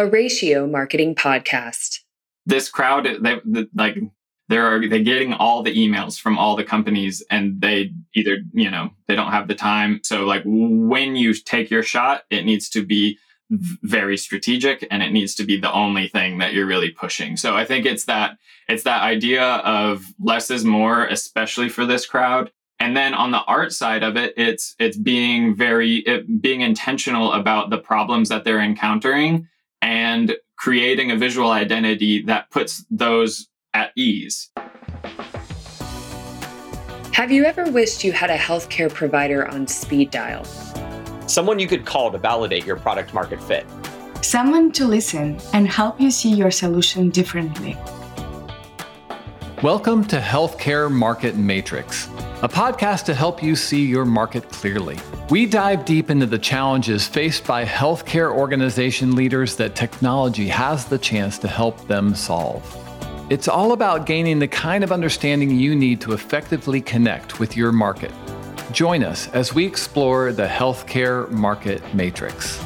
a ratio marketing podcast. This crowd, they, they like there are they're getting all the emails from all the companies and they either you know they don't have the time. So like when you take your shot it needs to be very strategic and it needs to be the only thing that you're really pushing. So i think it's that it's that idea of less is more especially for this crowd. And then on the art side of it it's it's being very it, being intentional about the problems that they're encountering and creating a visual identity that puts those at ease. Have you ever wished you had a healthcare provider on speed dial? Someone you could call to validate your product market fit. Someone to listen and help you see your solution differently. Welcome to Healthcare Market Matrix, a podcast to help you see your market clearly. We dive deep into the challenges faced by healthcare organization leaders that technology has the chance to help them solve. It's all about gaining the kind of understanding you need to effectively connect with your market. Join us as we explore the healthcare market matrix.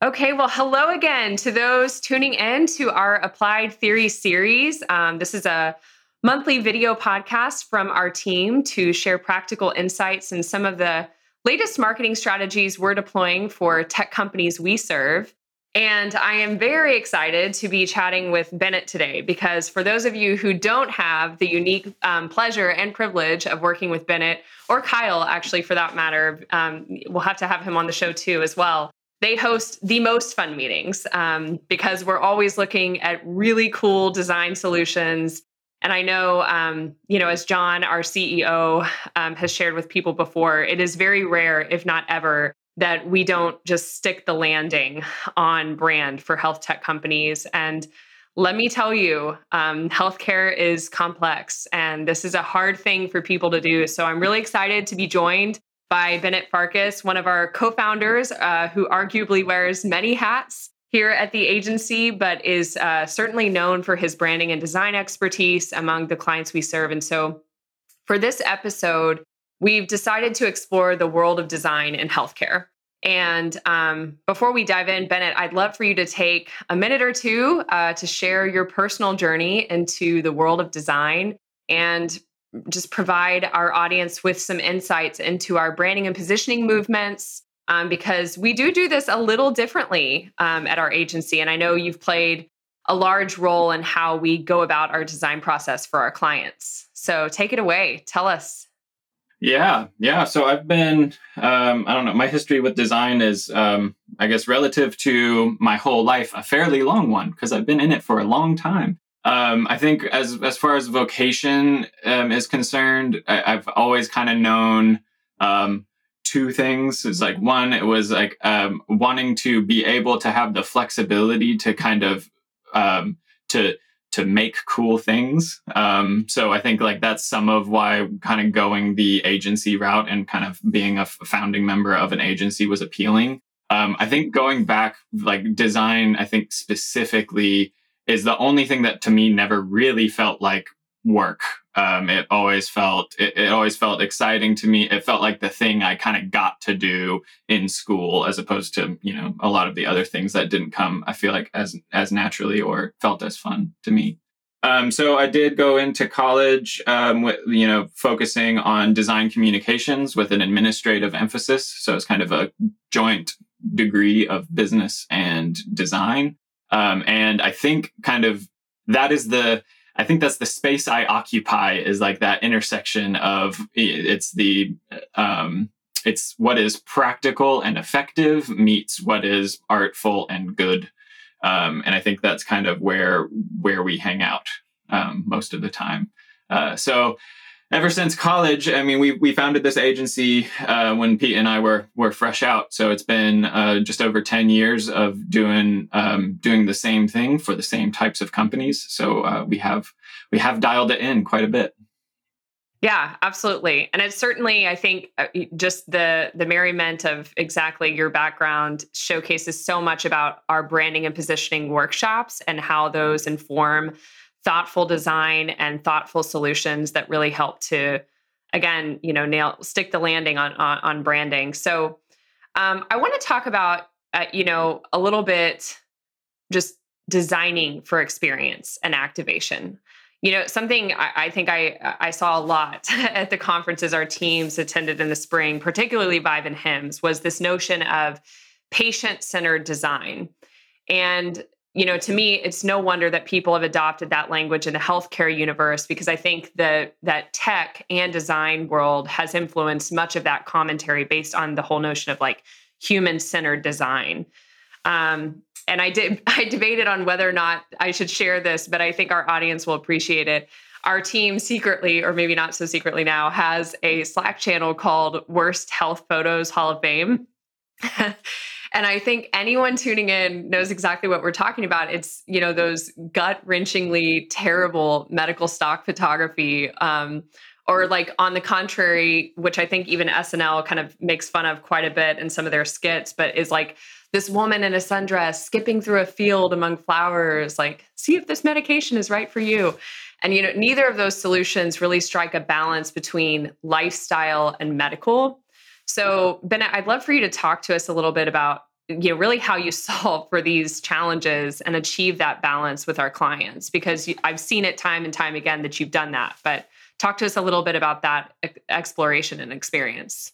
Okay, well, hello again to those tuning in to our Applied Theory series. Um, this is a monthly video podcast from our team to share practical insights and some of the latest marketing strategies we're deploying for tech companies we serve. And I am very excited to be chatting with Bennett today because for those of you who don't have the unique um, pleasure and privilege of working with Bennett or Kyle, actually, for that matter, um, we'll have to have him on the show too as well. They host the most fun meetings um, because we're always looking at really cool design solutions. And I know, um, you know, as John, our CEO, um, has shared with people before, it is very rare, if not ever, that we don't just stick the landing on brand for health tech companies. And let me tell you, um, healthcare is complex and this is a hard thing for people to do. So I'm really excited to be joined by Bennett Farkas, one of our co founders, uh, who arguably wears many hats here at the agency, but is uh, certainly known for his branding and design expertise among the clients we serve. And so for this episode, we've decided to explore the world of design in healthcare. And um, before we dive in, Bennett, I'd love for you to take a minute or two uh, to share your personal journey into the world of design and just provide our audience with some insights into our branding and positioning movements. Um, because we do do this a little differently um, at our agency. And I know you've played a large role in how we go about our design process for our clients. So take it away. Tell us. Yeah, yeah. So I've been, um, I don't know, my history with design is, um, I guess, relative to my whole life, a fairly long one because I've been in it for a long time. Um, I think as as far as vocation um, is concerned, I, have always kind of known um, two things. It's like one, it was like um, wanting to be able to have the flexibility to kind of um, to to make cool things. Um, so I think like that's some of why kind of going the agency route and kind of being a founding member of an agency was appealing. Um, I think going back like design, I think specifically is the only thing that to me never really felt like work. Um, it always felt it, it, always felt exciting to me. It felt like the thing I kind of got to do in school, as opposed to you know a lot of the other things that didn't come. I feel like as as naturally or felt as fun to me. Um, so I did go into college, um, with you know focusing on design communications with an administrative emphasis. So it's kind of a joint degree of business and design. Um, and I think kind of that is the I think that's the space I occupy is like that intersection of it's the um, it's what is practical and effective meets what is artful and good. Um, and I think that's kind of where where we hang out um, most of the time. Uh, so ever since college, I mean, we we founded this agency uh, when Pete and I were were fresh out. So it's been uh, just over ten years of doing um, doing the same thing for the same types of companies. So uh, we have we have dialed it in quite a bit. Yeah, absolutely, and it's certainly I think uh, just the the merriment of exactly your background showcases so much about our branding and positioning workshops and how those inform thoughtful design and thoughtful solutions that really help to again you know nail stick the landing on on, on branding so um, i want to talk about uh, you know a little bit just designing for experience and activation. You know, something I, I, think I I saw a lot at the conferences our teams attended in the spring, particularly ViVE and HIMSS, was this notion of patient-centered design. And you know, to me, it's no wonder that people have adopted that language in the healthcare universe because I think that that tech and design world has influenced much of that commentary based on the whole notion of like human-centered design. Um, and I did I debated on whether or not I should share this, but I think our audience will appreciate it. Our team secretly, or maybe not so secretly now, has a Slack channel called Worst Health Photos Hall of Fame. and I think anyone tuning in knows exactly what we're talking about. It's, you know, those gut wrenchingly terrible medical stock photography. Um, or like on the contrary, which I think even SNL kind of makes fun of quite a bit in some of their skits, but is like this woman in a sundress skipping through a field among flowers, like, see if this medication is right for you. And you know, neither of those solutions really strike a balance between lifestyle and medical. So, Bennett, I'd love for you to talk to us a little bit about you know really how you solve for these challenges and achieve that balance with our clients because I've seen it time and time again that you've done that. But talk to us a little bit about that exploration and experience.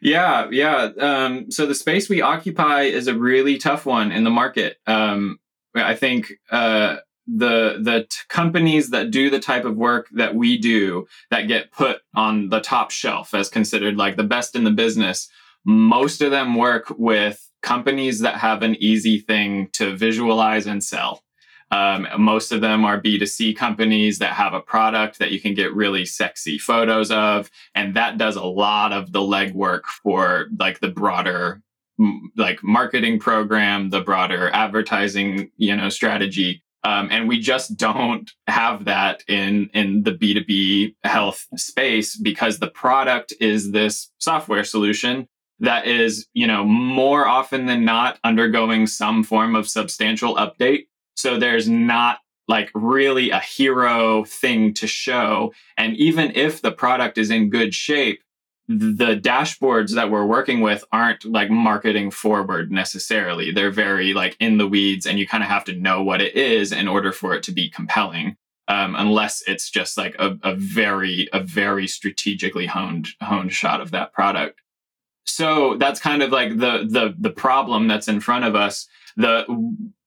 Yeah, yeah. Um, so the space we occupy is a really tough one in the market. Um, I think uh, the the t- companies that do the type of work that we do that get put on the top shelf as considered like the best in the business, most of them work with companies that have an easy thing to visualize and sell. Um, most of them are B2C companies that have a product that you can get really sexy photos of. And that does a lot of the legwork for like the broader like marketing program, the broader advertising, you know, strategy. Um, and we just don't have that in in the B2B health space because the product is this software solution that is, you know, more often than not undergoing some form of substantial update so there's not like really a hero thing to show. And even if the product is in good shape, the dashboards that we're working with aren't like marketing forward necessarily. They're very like in the weeds and you kind of have to know what it is in order for it to be compelling. Um, unless it's just like a, a very, a very strategically honed, honed shot of that product. So that's kind of like the, the, the problem that's in front of us. The,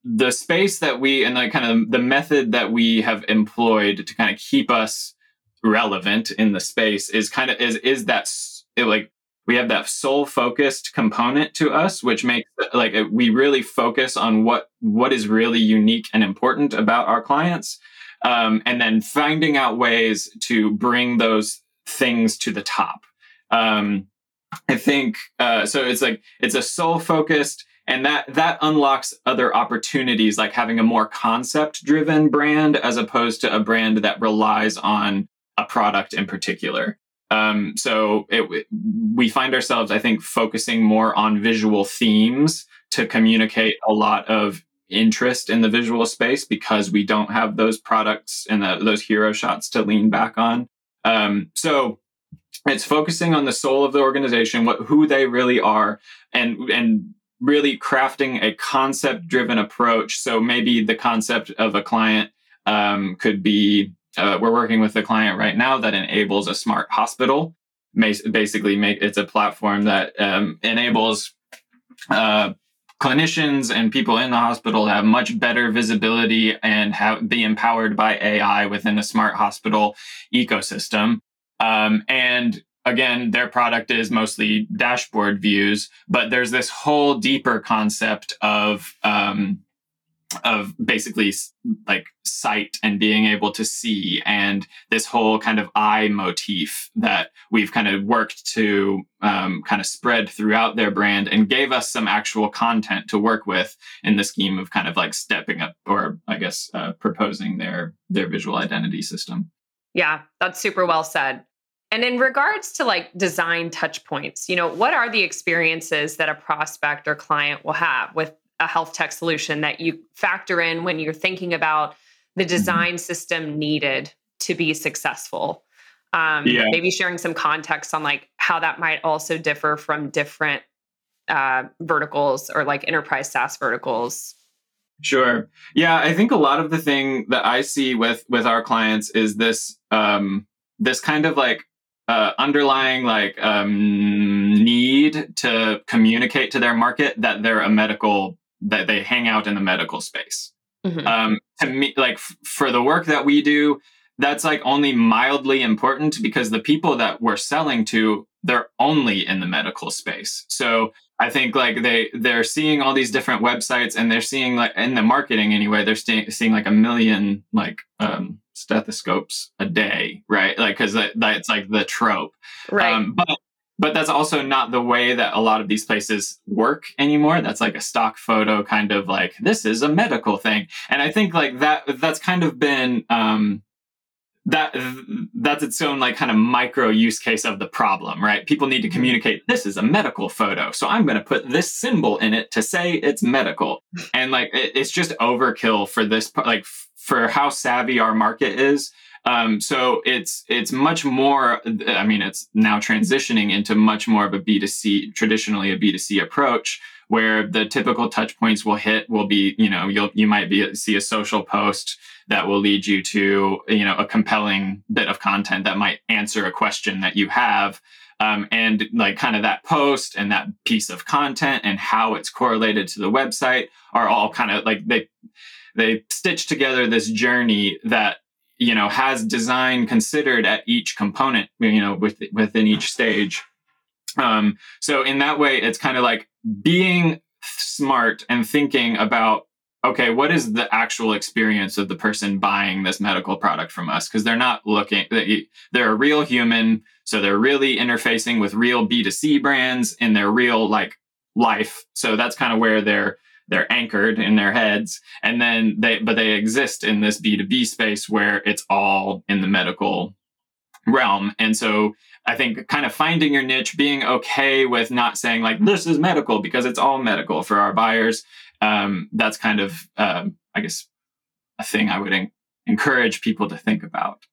the space that we and the kind of the method that we have employed to kind of keep us relevant in the space is kind of is is that it, like we have that soul focused component to us which makes like we really focus on what what is really unique and important about our clients um, and then finding out ways to bring those things to the top. Um, i think uh, so it's like it's a soul focused and that that unlocks other opportunities like having a more concept driven brand as opposed to a brand that relies on a product in particular um, so it, we find ourselves i think focusing more on visual themes to communicate a lot of interest in the visual space because we don't have those products and the, those hero shots to lean back on um, so it's focusing on the soul of the organization what who they really are and and really crafting a concept driven approach. So maybe the concept of a client um, could be uh, we're working with a client right now that enables a smart hospital. Basically, make it's a platform that um, enables uh, clinicians and people in the hospital to have much better visibility and have be empowered by AI within a smart hospital ecosystem. Um, and again, their product is mostly dashboard views, but there's this whole deeper concept of um, of basically like sight and being able to see and this whole kind of eye motif that we've kind of worked to um, kind of spread throughout their brand and gave us some actual content to work with in the scheme of kind of like stepping up or i guess uh, proposing their their visual identity system. Yeah that's super well said. And in regards to like design touch points, you know, what are the experiences that a prospect or client will have with a health tech solution that you factor in when you're thinking about the mm-hmm. design system needed to be successful? Um, yeah. Maybe sharing some context on like how that might also differ from different uh, verticals or like enterprise SaaS verticals. Sure. Yeah, I think a lot of the thing that I see with with our clients is this um this kind of like uh, underlying like um, need to communicate to their market that they're a medical that they hang out in the medical space. Mm-hmm. Um, to me, like f- for the work that we do, that's like only mildly important because the people that we're selling to, they're only in the medical space. So I think like they they're seeing all these different websites and they're seeing like in the marketing anyway, they're seeing seeing like a million like um, stethoscopes a day, right? Like because that, that's like the trope, right? Um, but but that's also not the way that a lot of these places work anymore. That's like a stock photo kind of like this is a medical thing. And i think like that that's kind of been um that that's its own like kind of micro use case of the problem right? People need to mm-hmm. communicate this is a medical photo so i'm going to put this symbol in it to say it's medical. And like it, it's just overkill for this like for how savvy our market is um, so it's it's much more. I mean, it's now transitioning into much more of a B two C, traditionally a B two C approach, where the typical touch points will hit will be, you know, you'll you might be see a social post that will lead you to, you know, a compelling bit of content that might answer a question that you have. Um, and like kind of that post and that piece of content and how it's correlated to the website are all kind of like they they stitch together this journey that you know has design considered at each component you know with, within each stage. Um, so in that way it's kind of like being smart and thinking about okay what is the actual experience of the person buying this medical product from us? Because they're not looking they're a real human so they're really interfacing with real b2c brands in their real like life. So that's kind of where they're they're anchored in their heads and then they but they exist in this b2b space where it's all in the medical realm. And so i think kind of finding your niche being okay with not saying like this is medical because it's all medical for our buyers um, that's kind of um, i guess a thing i would en- encourage people to think about.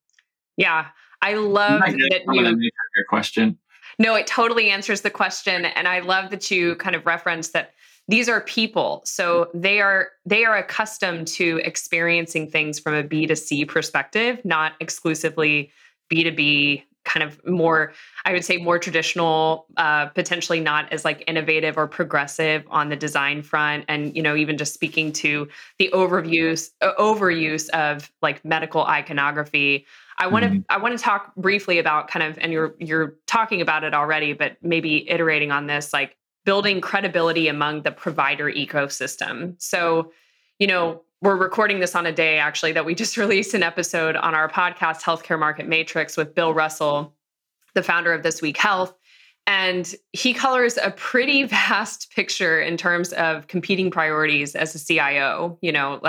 Yeah i love I that you your question. No it totally answers the question and i love that you kind of reference that these are people. So they are they are accustomed to experiencing things from a b2c perspective not exclusively b2b kind of more i would say more traditional uh, potentially not as like innovative or progressive on the design front. And you know even just speaking to the overuse uh, overuse of like medical iconography. I want to mm-hmm. i want to talk briefly about kind of and you're you're talking about it already but maybe iterating on this like building credibility among the provider ecosystem. So, you know, we're recording this on a day actually that we just released an episode on our podcast, Healthcare Market Matrix, with Bill Russell, the founder of This Week Health. And he colors a pretty vast picture in terms of competing priorities as a CIO, you know,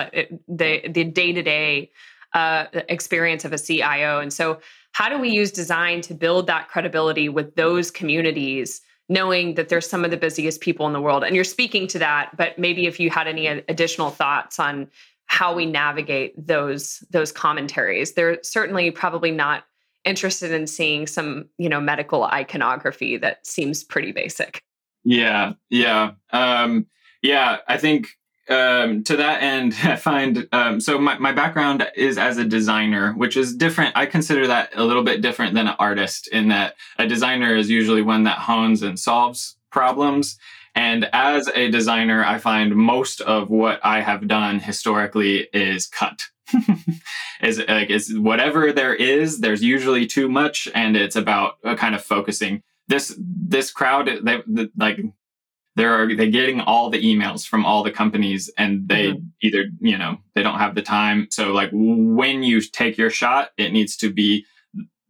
the the day-to-day uh, experience of a CIO. And so how do we use design to build that credibility with those communities knowing that there's some of the busiest people in the world. And you're speaking to that, but maybe if you had any additional thoughts on how we navigate those those commentaries. They're certainly probably not interested in seeing some, you know, medical iconography that seems pretty basic. Yeah, yeah. Um yeah, I think um, to that end, I find um, so my, my background is as a designer, which is different. I consider that a little bit different than an artist in that a designer is usually one that hones and solves problems. And as a designer, I find most of what I have done historically is cut. is like is whatever there is, there's usually too much, and it's about uh, kind of focusing. This this crowd, they, like they're they're getting all the emails from all the companies and they mm-hmm. either you know they don't have the time. So like when you take your shot it needs to be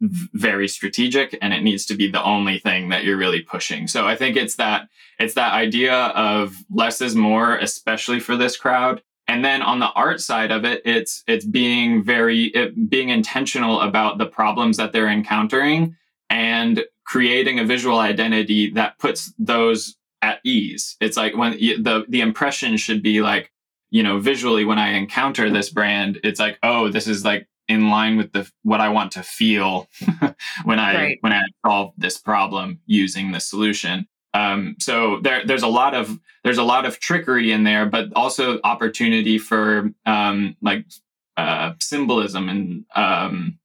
very strategic and it needs to be the only thing that you're really pushing. So i think it's that it's that idea of less is more especially for this crowd. And then on the art side of it it's it's being very it, being intentional about the problems that they're encountering and creating a visual identity that puts those at ease. It's like when the the impression should be like, you know, visually when I encounter this brand, it's like, oh, this is like in line with the what I want to feel when I right. when I solve this problem using the solution. Um, so there, there's a lot of there's a lot of trickery in there, but also opportunity for um, like uh, symbolism and um,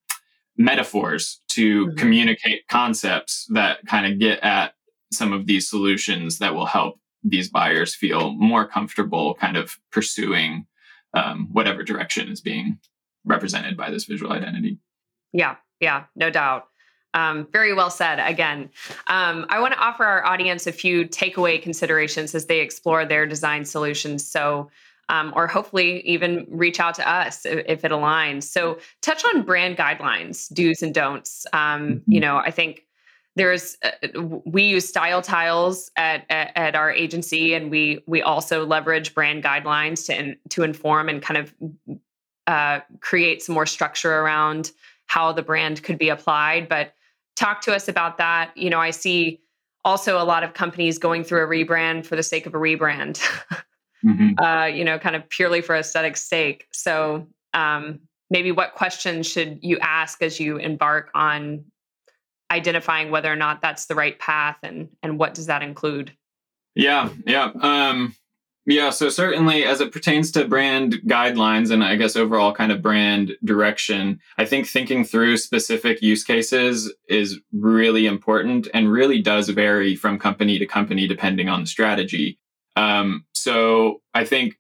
metaphors to mm-hmm. communicate concepts that kind of get at some of these solutions that will help these buyers feel more comfortable kind of pursuing um, whatever direction is being represented by this visual identity. Yeah, yeah, no doubt. Um, very well said. Again, um, I want to offer our audience a few takeaway considerations as they explore their design solutions. So, um, or hopefully even reach out to us if, if, it aligns. So, touch on brand guidelines, do's and don'ts. Um, mm-hmm. You know, I think there's uh, we use style tiles at, at, at our agency, and we we also leverage brand guidelines to in, to inform and kind of uh, create some more structure around how the brand could be applied. But talk to us about that. You know, I see also a lot of companies going through a rebrand for the sake of a rebrand. mm-hmm. uh, you know, kind of purely for aesthetic sake. So um, maybe what questions should you ask as you embark on identifying whether or not that's the right path and and what does that include? Yeah, yeah. Um yeah, so certainly as it pertains to brand guidelines and I guess overall kind of brand direction, I think thinking through specific use cases is really important and really does vary from company to company depending on the strategy. Um, so I think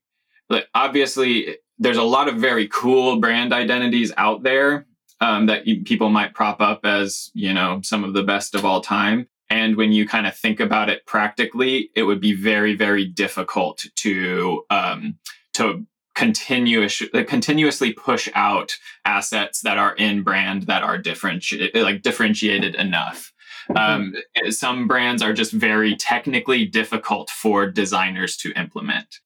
like, obviously there's a lot of very cool brand identities out there um, that you, people might prop up as, you know, some of the best of all time. And when you kind of think about it practically, it would be very, very difficult to um, to continuous continuously push out assets that are in brand that are differentiated like differentiated enough. Mm-hmm. Um, some brands are just very technically difficult for designers to implement.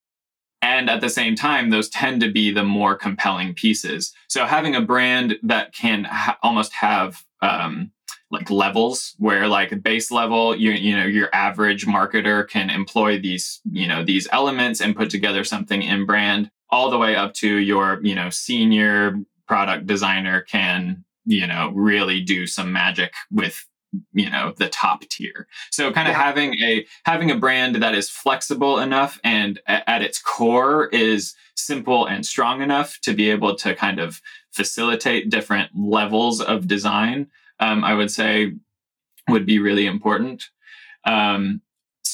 And at the same time, those tend to be the more compelling pieces. So having a brand that can ha- almost have um, like levels where like base level you you know your average marketer can employ these you know these elements and put together something in brand all the way up to your you know senior product designer can you know really do some magic with you know the top tier so kind of yeah. having a having a brand that is flexible enough and at its core is simple and strong enough to be able to kind of facilitate different levels of design um, I would say would be really important. Um,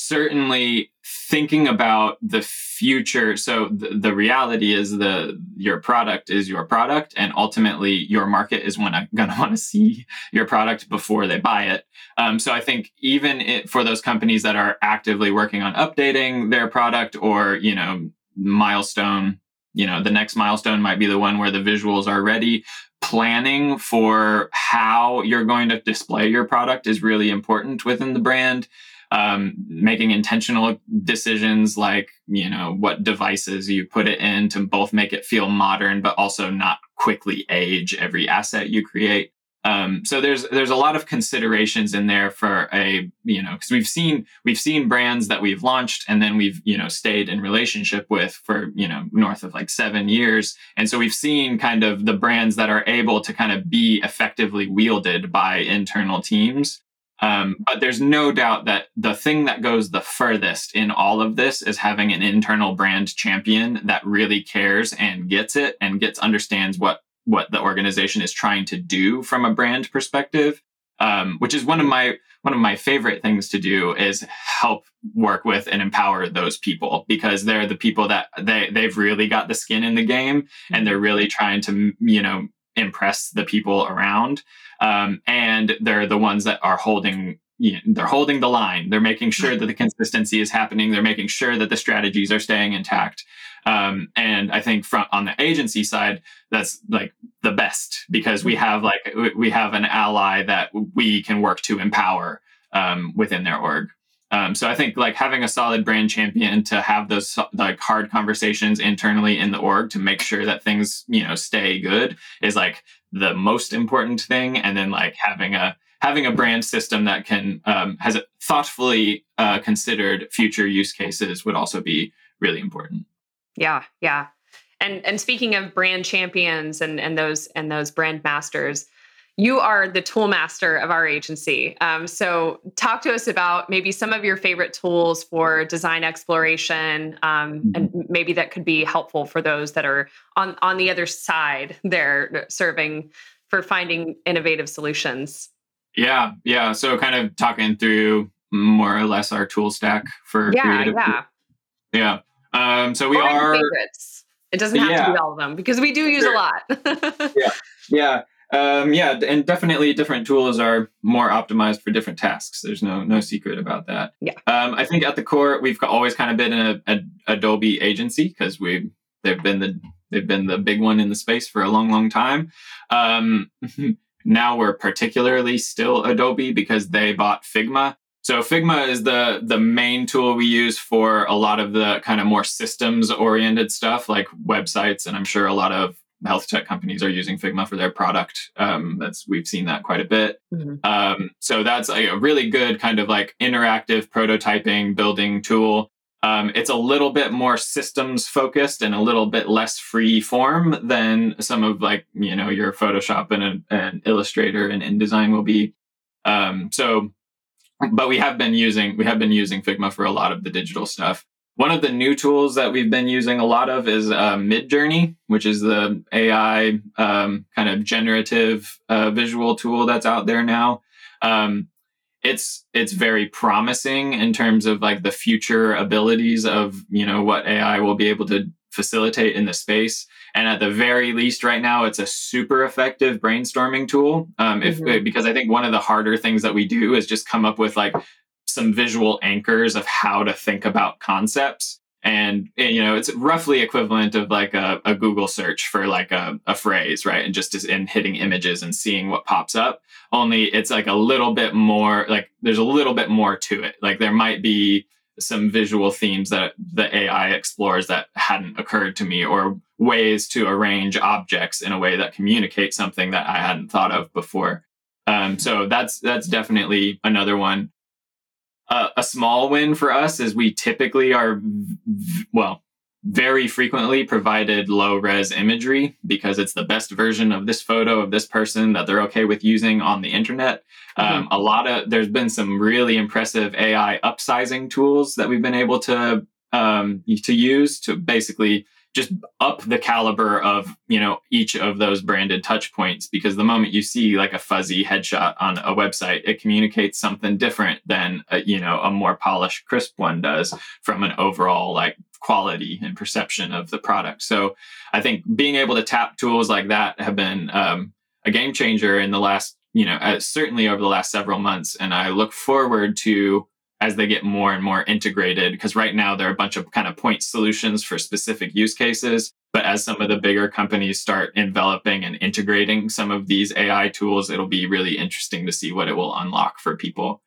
certainly thinking about the future so the, the, reality is the your product is your product and ultimately your market is going to want to see your product before they buy it um, so i think even it, for those companies that are actively working on updating their product or you know milestone you know the next milestone might be the one where the visuals are ready planning for how you're going to display your product is really important within the brand. Um, making intentional decisions like, you know, what devices you put it in to both make it feel modern, but also not quickly age every asset you create. Um, so there's there's a lot of considerations in there for a you know because we've seen we've seen brands that we've launched and then we've you know stayed in relationship with for you know north of like seven years and so we've seen kind of the brands that are able to kind of be effectively wielded by internal teams. Um, but there's no doubt that the thing that goes the furthest in all of this is having an internal brand champion that really cares and gets it and gets understands what what the organization is trying to do from a brand perspective. Um, which is one of my one of my favorite things to do is help work with and empower those people because they're the people that they they've really got the skin in the game and they're really trying to you know impress the people around um, and they're the ones that are holding you know, they're holding the line. They're making sure that the consistency is happening. They're making sure that the strategies are staying intact. Um, and I think from on the agency side, that's like the best because we have like we have an ally that we can work to empower um, within their org. Um, so I think like having a solid brand champion to have those like hard conversations internally in the org to make sure that things you know stay good is like the most important thing. And then like having a having a brand system that can um, has thoughtfully uh, considered future use cases would also be really important. Yeah, yeah. And and speaking of brand champions and and those and those brand masters, you are the tool master of our agency. Um, so, talk to us about maybe some of your favorite tools for design exploration, um, mm-hmm. and maybe that could be helpful for those that are on on the other side. They're serving for finding innovative solutions. Yeah, yeah. So, kind of talking through more or less our tool stack for yeah, creative. Yeah, yeah. Um, so we are favorites. It doesn't have yeah. to be all of them because we do use sure. a lot. yeah, yeah. Um, yeah, and definitely different tools are more optimized for different tasks. There's no no secret about that. Yeah. Um, I think at the core, we've always kind of been a, a Adobe agency because we they've been the they've been the big one in the space for a long, long time. Um, now we're particularly still Adobe because they bought Figma. So Figma is the the main tool we use for a lot of the kind of more systems oriented stuff like websites, and I'm sure a lot of health tech companies are using Figma for their product. Um, that's we've seen that quite a bit. Mm-hmm. Um, so that's a, a, really good kind of like interactive prototyping building tool. Um, it's a little bit more systems focused and a little bit less free form than some of like you know your Photoshop and an Illustrator and InDesign will be. Um, so, but we have been using we have been using Figma for a lot of the digital stuff. One of the new tools that we've been using a lot of is uh, Midjourney, which is the AI um, kind of generative uh, visual tool that's out there now. Um, it's it's very promising in terms of like the future abilities of you know what AI will be able to facilitate in the space. And at the very least, right now, it's a super effective brainstorming tool. Um, if mm-hmm. because I think one of the harder things that we do is just come up with like some visual anchors of how to think about concepts. And, you know, it's roughly equivalent of like a, a Google search for like a, a, phrase, right? And just in hitting images and seeing what pops up. Only it's like a little bit more, like there's a little bit more to it. Like there might be some visual themes that the AI explores that hadn't occurred to me, or ways to arrange objects in a way that communicates something that I hadn't thought of before. Um, so that's that's definitely another one a small win for us is we typically are, well, very frequently provided low res imagery because it's the best version of this photo of this person that they're okay with using on the internet. Mm-hmm. Um, a lot of there's been some really impressive AI upsizing tools that we've been able to um, to use to basically just up the caliber of you know each of those branded touch points because the moment you see like a fuzzy headshot on a website it communicates something different than a, you know a more polished crisp one does from an overall like quality and perception of the product. So i think being able to tap tools like that have been um, a game changer in the last you know uh, certainly over the last several months and i look forward to as they get more and more integrated. Because right now there are a bunch of kind of point solutions for specific use cases. But as some of the bigger companies start enveloping and integrating some of these AI tools, it'll be really interesting to see what it will unlock for people.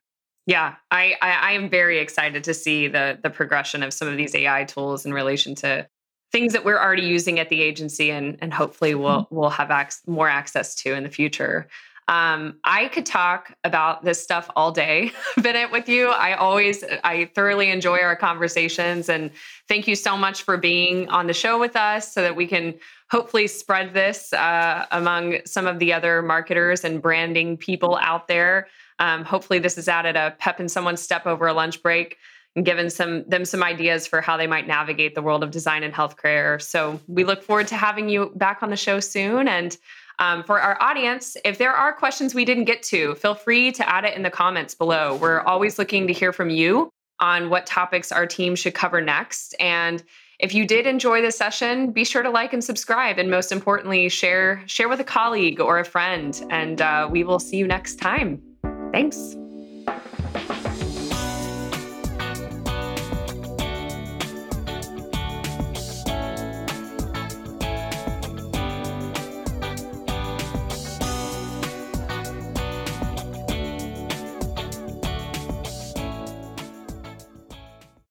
Yeah, I, I, I am very excited to see the the progression of some of these AI tools in relation to things that we're already using at the agency and and hopefully we'll mm-hmm. we'll have ac- more access to in the future. Um, I could talk about this stuff all day, Bennett, with you. I always, I thoroughly enjoy our conversations. And thank you so much for being on the show with us so that we can hopefully spread this uh, among some of the other marketers and branding people out there. Um, hopefully, this has added a pep in someone's step over a lunch break and given some them some ideas for how they might navigate the world of design and healthcare. So we look forward to having you back on the show soon. And um, for our audience, if there are questions we didn't get to, feel free to add it in the comments below. We're always looking to hear from you on what topics our team should cover next. And if you did enjoy this session, be sure to like and subscribe, and most importantly, share share with a colleague or a friend. And uh, we will see you next time. Thanks.